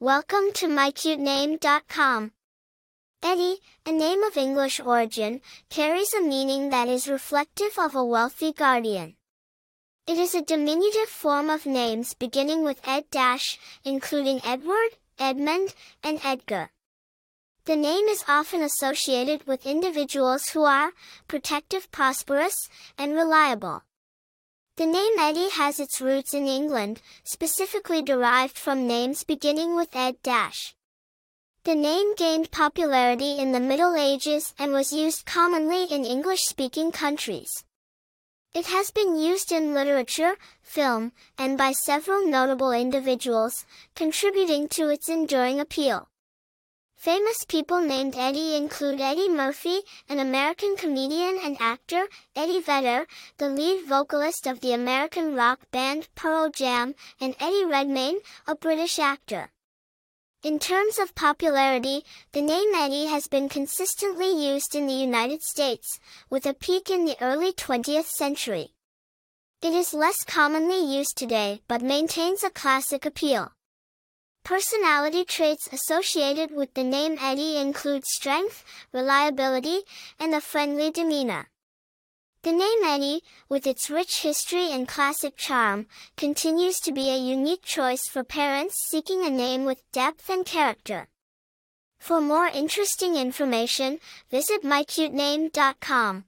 Welcome to mycutename.com. Eddie, a name of English origin, carries a meaning that is reflective of a wealthy guardian. It is a diminutive form of names beginning with Ed dash, including Edward, Edmund, and Edgar. The name is often associated with individuals who are protective, prosperous, and reliable. The name Eddie has its roots in England, specifically derived from names beginning with Ed dash. The name gained popularity in the Middle Ages and was used commonly in English-speaking countries. It has been used in literature, film, and by several notable individuals, contributing to its enduring appeal. Famous people named Eddie include Eddie Murphy, an American comedian and actor, Eddie Vedder, the lead vocalist of the American rock band Pearl Jam, and Eddie Redmayne, a British actor. In terms of popularity, the name Eddie has been consistently used in the United States, with a peak in the early 20th century. It is less commonly used today but maintains a classic appeal. Personality traits associated with the name Eddie include strength, reliability, and a friendly demeanor. The name Eddie, with its rich history and classic charm, continues to be a unique choice for parents seeking a name with depth and character. For more interesting information, visit mycutename.com.